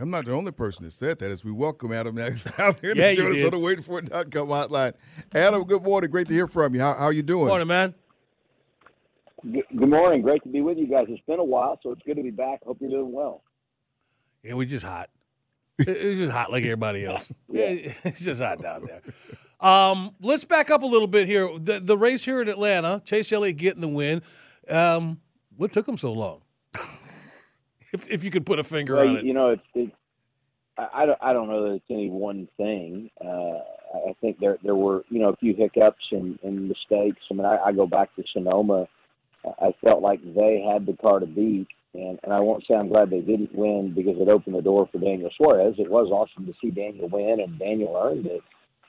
I'm not the only person that said that. As we welcome Adam next out here Yeah, to join you us did. on the waitingforit.com hotline. Adam, good morning. Great to hear from you. How, how you doing? Good morning, man. Good good morning. Great to be with you guys. It's been a while, so it's good to be back. Hope you're doing well. Yeah, we just hot. It- It's just hot like everybody else. yeah. It's just hot down there. Um, let's back up a little bit here. The, the race here in Atlanta, Chase Elliott getting the win. Um, what took him so long? If, if you could put a finger Well, on it. you know, it's, it's I, don't I don't know that it's any one thing. Uh, I I think there there were you know a few hiccups and, and mistakes. I mean, I, I go back to Sonoma. I felt like they had the car to beat, and and I won't say I'm glad they didn't win because it opened the door for Daniel Suarez. It was awesome to see Daniel win, and Daniel earned it.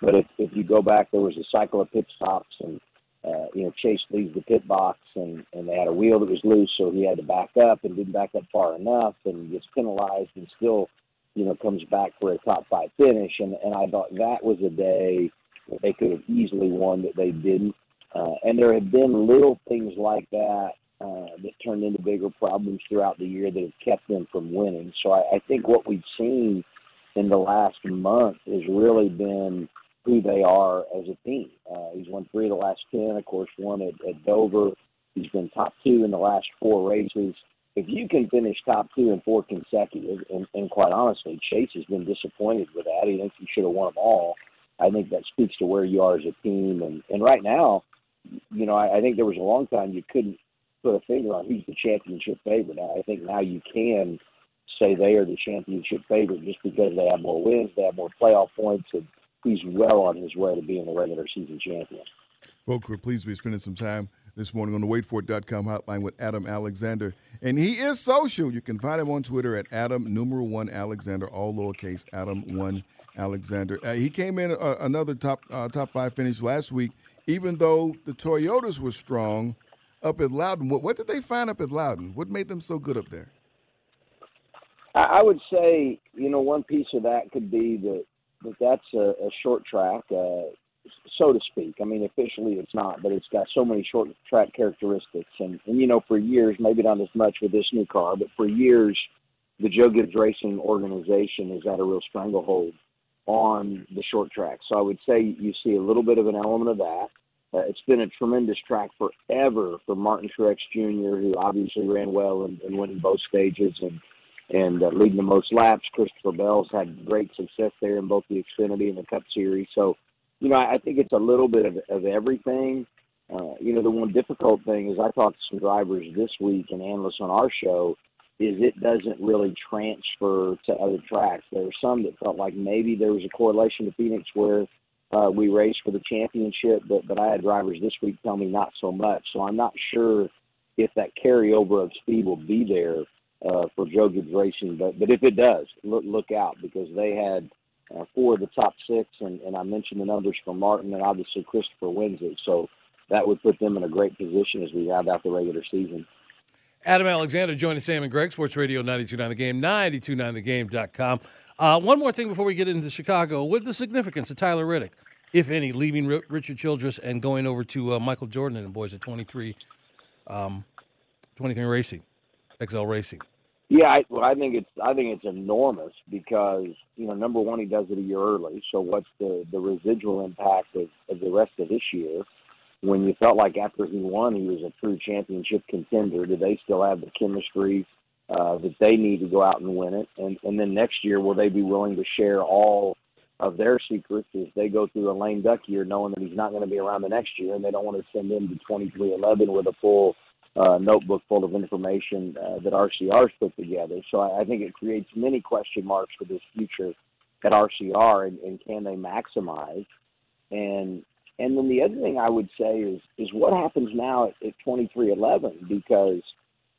But if if you go back, there was a cycle of pit stops, and uh, you know Chase leaves the pit box, and and they had a wheel that was loose, so he had to back up and didn't back up far enough, and gets penalized, and still you know, comes back for a top five finish. And, and I thought that was a day that they could have easily won that they didn't. Uh, and there have been little things like that uh, that turned into bigger problems throughout the year that have kept them from winning. So I, I think what we've seen in the last month has really been who they are as a team. Uh, he's won three of the last ten, of course, one at, at Dover. He's been top two in the last four races if you can finish top two in four consecutive, and, and quite honestly, Chase has been disappointed with that. He thinks he should have won them all. I think that speaks to where you are as a team. And, and right now, you know, I, I think there was a long time you couldn't put a finger on who's the championship favorite. I think now you can say they are the championship favorite just because they have more wins, they have more playoff points, and he's well on his way to being a regular season champion. Folks, we're pleased to be spending some time this morning on the waitforit.com hotline with Adam Alexander. And he is social. You can find him on Twitter at Adam numeral one Alexander, all lowercase Adam one Alexander. Uh, he came in uh, another top uh, top five finish last week, even though the Toyotas were strong up at Loudon. What, what did they find up at Loudon? What made them so good up there? I, I would say, you know, one piece of that could be that, that that's a, a short track. Uh, so to speak. I mean, officially it's not, but it's got so many short track characteristics. And, and you know, for years, maybe not as much with this new car, but for years, the Joe Gibbs Racing organization has had a real stranglehold on the short track. So I would say you see a little bit of an element of that. Uh, it's been a tremendous track forever for Martin Truex Jr., who obviously ran well and, and winning both stages and and uh, leading the most laps. Christopher Bell's had great success there in both the Xfinity and the Cup Series. So you know, I think it's a little bit of, of everything. Uh, you know, the one difficult thing is I talked to some drivers this week and analysts on our show is it doesn't really transfer to other tracks. There were some that felt like maybe there was a correlation to Phoenix where uh, we raced for the championship, but but I had drivers this week tell me not so much. So I'm not sure if that carryover of speed will be there uh, for Joe Gibbs Racing. But but if it does, look look out because they had uh, four of the top six, and, and I mentioned the numbers for Martin, and obviously Christopher wins it. So that would put them in a great position as we round out the regular season. Adam Alexander joining Sam and Greg, Sports Radio 929 The Game, 929thegame.com. Uh, one more thing before we get into Chicago. What the significance of Tyler Reddick, if any, leaving R- Richard Childress and going over to uh, Michael Jordan and the boys at 23, um, 23 Racing, XL Racing? Yeah, I, well, I think it's I think it's enormous because you know number one he does it a year early. So what's the the residual impact of, of the rest of this year? When you felt like after he won he was a true championship contender, do they still have the chemistry uh, that they need to go out and win it? And and then next year will they be willing to share all of their secrets as they go through a lame duck year, knowing that he's not going to be around the next year, and they don't want to send him to twenty three eleven with a full uh, notebook full of information uh, that RCR's put together. So I, I think it creates many question marks for this future at RCR, and, and can they maximize? And and then the other thing I would say is is what happens now at, at 2311 because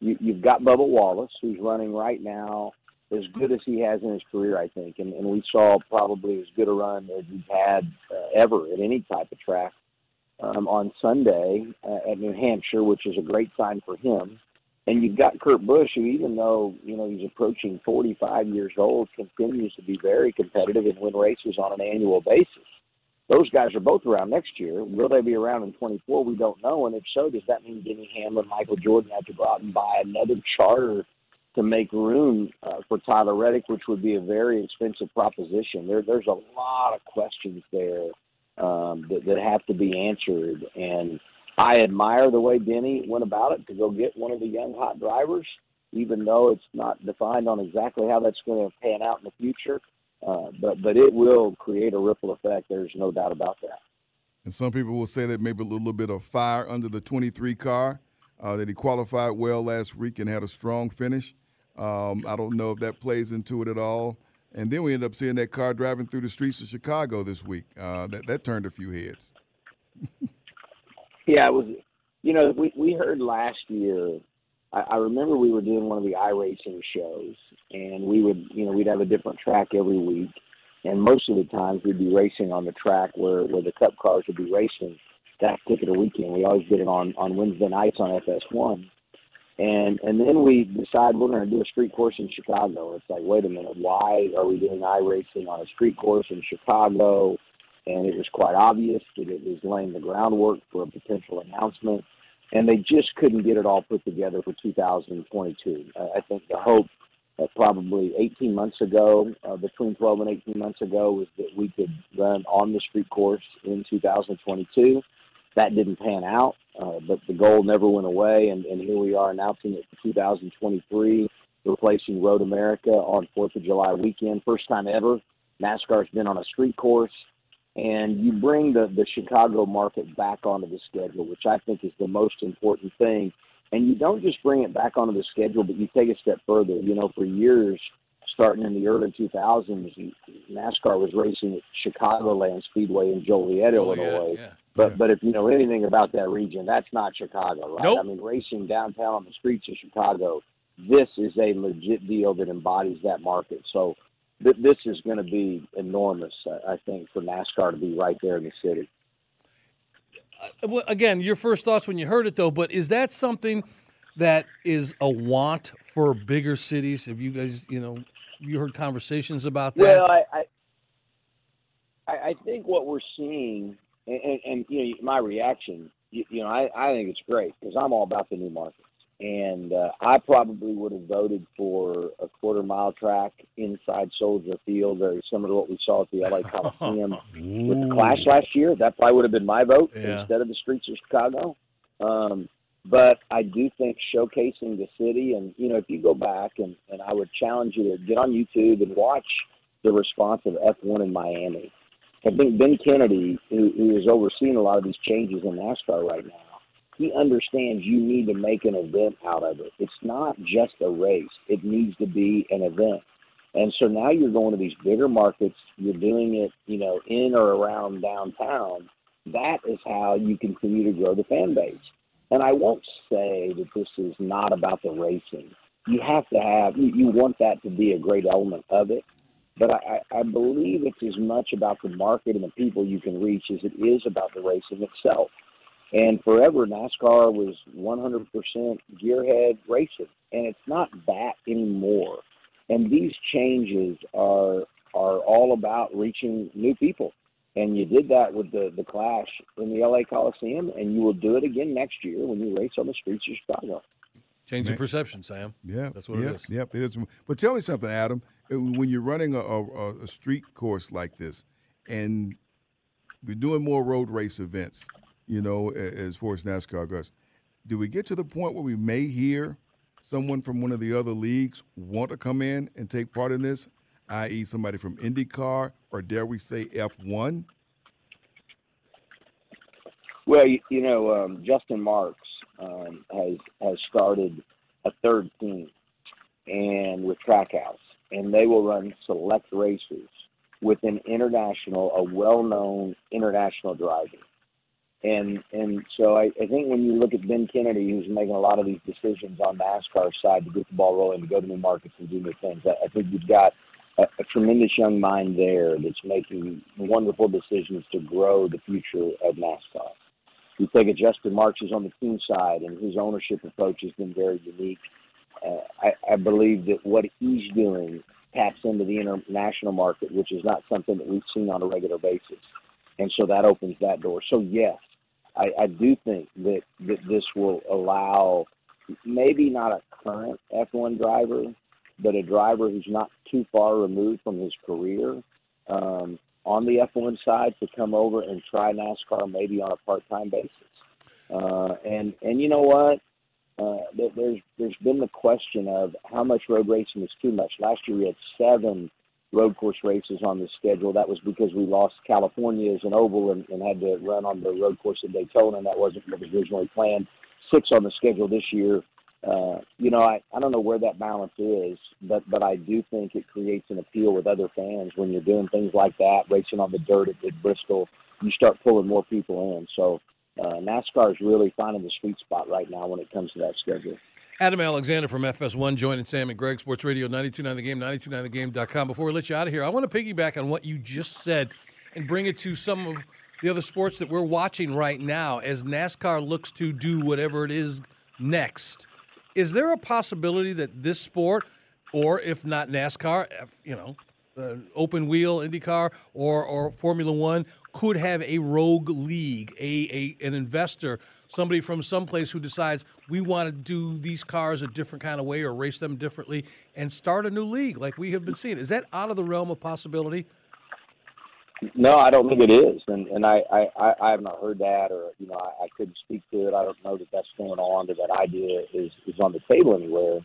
you, you've got Bubba Wallace who's running right now as good as he has in his career, I think, and, and we saw probably as good a run as he's had uh, ever at any type of track um, on Sunday uh, at New Hampshire, which is a great sign for him. And you've got Kurt Busch, who even though you know he's approaching 45 years old, continues to be very competitive and win races on an annual basis. Those guys are both around next year. Will they be around in 24? We don't know. And if so, does that mean Denny Hamlin, Michael Jordan have to go out and buy another charter to make room uh, for Tyler Reddick, which would be a very expensive proposition? There, there's a lot of questions there um, that, that have to be answered. And I admire the way Denny went about it to go get one of the young hot drivers, even though it's not defined on exactly how that's going to pan out in the future. Uh, but but it will create a ripple effect. There's no doubt about that. And some people will say that maybe a little bit of fire under the 23 car. Uh, that he qualified well last week and had a strong finish. Um, I don't know if that plays into it at all. And then we end up seeing that car driving through the streets of Chicago this week. Uh, that that turned a few heads. yeah, it was. You know, we we heard last year. I, I remember we were doing one of the iRacing shows, and we would, you know, we'd have a different track every week, and most of the times we'd be racing on the track where where the Cup cars would be racing that particular weekend. We always did it on on Wednesday nights on FS1 and and then we decide we're going to do a street course in Chicago. It's like, wait a minute, why are we doing iRacing on a street course in Chicago? And it was quite obvious that it was laying the groundwork for a potential announcement, and they just couldn't get it all put together for 2022. I think the hope that probably 18 months ago, uh, between 12 and 18 months ago, was that we could run on the street course in 2022. That didn't pan out. Uh, but the goal never went away, and, and here we are announcing it for 2023, replacing Road America on Fourth of July weekend, first time ever. NASCAR's been on a street course, and you bring the the Chicago market back onto the schedule, which I think is the most important thing. And you don't just bring it back onto the schedule, but you take a step further. You know, for years, starting in the early 2000s, NASCAR was racing at Chicagoland Speedway in Joliet, oh, Illinois. Yeah, yeah. But yeah. but if you know anything about that region, that's not Chicago, right? Nope. I mean, racing downtown on the streets of Chicago, this is a legit deal that embodies that market. So th- this is going to be enormous, I think, for NASCAR to be right there in the city. Uh, well, again, your first thoughts when you heard it, though, but is that something that is a want for bigger cities? Have you guys, you know, you heard conversations about that? Well, I, I, I think what we're seeing and, and, and you know, my reaction, you, you know, I, I think it's great because I'm all about the new markets. And uh, I probably would have voted for a quarter mile track inside Soldier Field, very similar to what we saw at the LA Coliseum with the Clash last year. That probably would have been my vote yeah. instead of the streets of Chicago. Um, but I do think showcasing the city, and you know, if you go back and, and I would challenge you to get on YouTube and watch the response of F1 in Miami. I think Ben Kennedy, who, who is overseeing a lot of these changes in NASCAR right now, he understands you need to make an event out of it. It's not just a race; it needs to be an event. And so now you're going to these bigger markets. You're doing it, you know, in or around downtown. That is how you continue to grow the fan base. And I won't say that this is not about the racing. You have to have you, you want that to be a great element of it but I, I believe it's as much about the market and the people you can reach as it is about the racing itself. And forever, NASCAR was 100% gearhead racing, and it's not that anymore. And these changes are are all about reaching new people. And you did that with the, the Clash in the LA Coliseum, and you will do it again next year when you race on the streets of Chicago. Change Changing perception, Sam. Yeah, that's what yep, it is. Yep, it is. But tell me something, Adam. Uh, when you're running a, a, a street course like this, and we're doing more road race events, you know, as far as NASCAR goes, do we get to the point where we may hear someone from one of the other leagues want to come in and take part in this, i.e., somebody from IndyCar or dare we say F1? Well, you, you know, um, Justin Marks um, has has started a third team, and with Trackhouse, and they will run select races with an international, a well-known international driver. And and so I, I think when you look at Ben Kennedy, who's making a lot of these decisions on NASCAR side to get the ball rolling, to go to new markets and do new things, I, I think you've got a, a tremendous young mind there that's making wonderful decisions to grow the future of NASCAR. You take a Justin Marks on the team side, and his ownership approach has been very unique. Uh, I, I believe that what he's doing taps into the international market, which is not something that we've seen on a regular basis. And so that opens that door. So, yes, I, I do think that, that this will allow maybe not a current F1 driver, but a driver who's not too far removed from his career um, on the F1 side to come over and try NASCAR maybe on a part-time basis. Uh, and and you know what? Uh, there's there's been the question of how much road racing is too much. Last year we had seven road course races on the schedule. That was because we lost California as an oval and, and had to run on the road course in Daytona, and that wasn't what was originally planned. Six on the schedule this year. Uh, you know, I, I don't know where that balance is, but but I do think it creates an appeal with other fans when you're doing things like that, racing on the dirt at, at Bristol. You start pulling more people in. So uh, NASCAR is really finding the sweet spot right now when it comes to that schedule. Adam Alexander from FS1 joining Sam and Greg, Sports Radio 929 The Game, 929thegame.com. Before we let you out of here, I want to piggyback on what you just said and bring it to some of the other sports that we're watching right now as NASCAR looks to do whatever it is next. Is there a possibility that this sport, or if not NASCAR, if, you know, uh, open wheel IndyCar or or Formula One could have a rogue league, a, a an investor, somebody from someplace who decides we want to do these cars a different kind of way or race them differently and start a new league like we have been seeing. Is that out of the realm of possibility? No, I don't think it is, and and I I, I have not heard that, or you know I, I couldn't speak to it. I don't know that that's going on, that that idea is is on the table anywhere.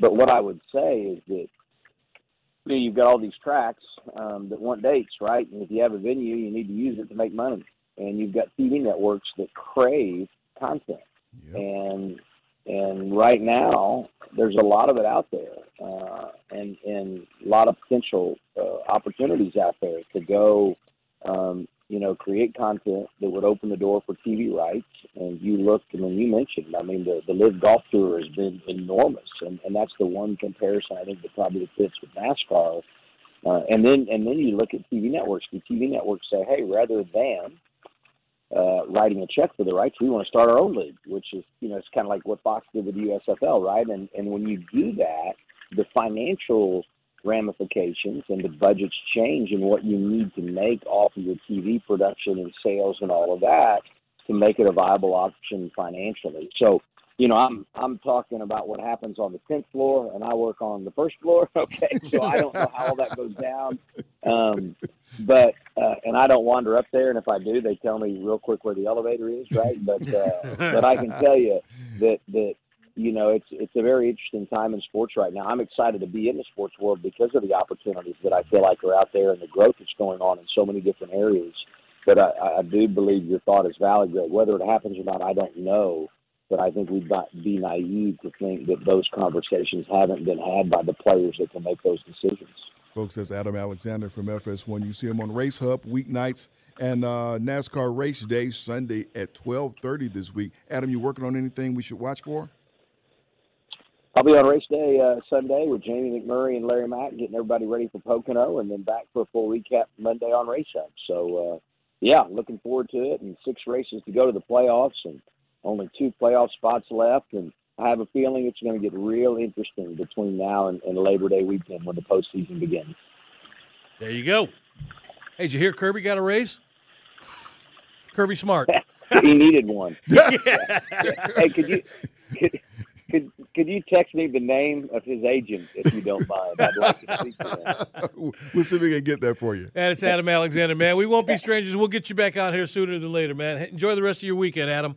But what I would say is that you know, you've got all these tracks um, that want dates, right? And if you have a venue, you need to use it to make money. And you've got TV networks that crave content, yep. and and right now there's a lot of it out there, uh, and and a lot of potential uh, opportunities out there to go um, you know, create content that would open the door for TV rights. And you looked, and when you mentioned, I mean, the the Live Golf Tour has been enormous, and and that's the one comparison I think that probably fits with NASCAR. Uh, and then and then you look at TV networks. The TV networks say, hey, rather than uh, writing a check for the rights, we want to start our own league, which is you know it's kind of like what Fox did with USFL, right? And and when you do that, the financial ramifications and the budgets change and what you need to make off of your TV production and sales and all of that to make it a viable option financially. So, you know, I'm I'm talking about what happens on the tenth floor, and I work on the first floor. Okay, so I don't know how all that goes down, um, but uh, and I don't wander up there. And if I do, they tell me real quick where the elevator is, right? But uh, but I can tell you that that you know, it's it's a very interesting time in sports right now. I'm excited to be in the sports world because of the opportunities that I feel like are out there and the growth that's going on in so many different areas. But I, I do believe your thought is valid, Greg. Whether it happens or not, I don't know. But I think we'd not be naive to think that those conversations haven't been had by the players that can make those decisions. Folks, that's Adam Alexander from FS1. You see him on Race Hub weeknights and uh, NASCAR Race Day Sunday at 12:30 this week. Adam, you working on anything we should watch for? I'll be on race day uh, Sunday with Jamie McMurray and Larry Mac, getting everybody ready for Pocono, and then back for a full recap Monday on Race Hub. So yeah, looking forward to it. And six races to go to the playoffs, and only two playoff spots left. And I have a feeling it's going to get real interesting between now and, and Labor Day weekend when the postseason begins. There you go. Hey, did you hear Kirby got a raise? Kirby Smart. he needed one. yeah. Hey, could you could, could could you text me the name of his agent if you don't mind? I'd like to speak to him. we'll see if we can get that for you. And it's Adam Alexander, man. We won't be strangers. We'll get you back out here sooner than later, man. Enjoy the rest of your weekend, Adam.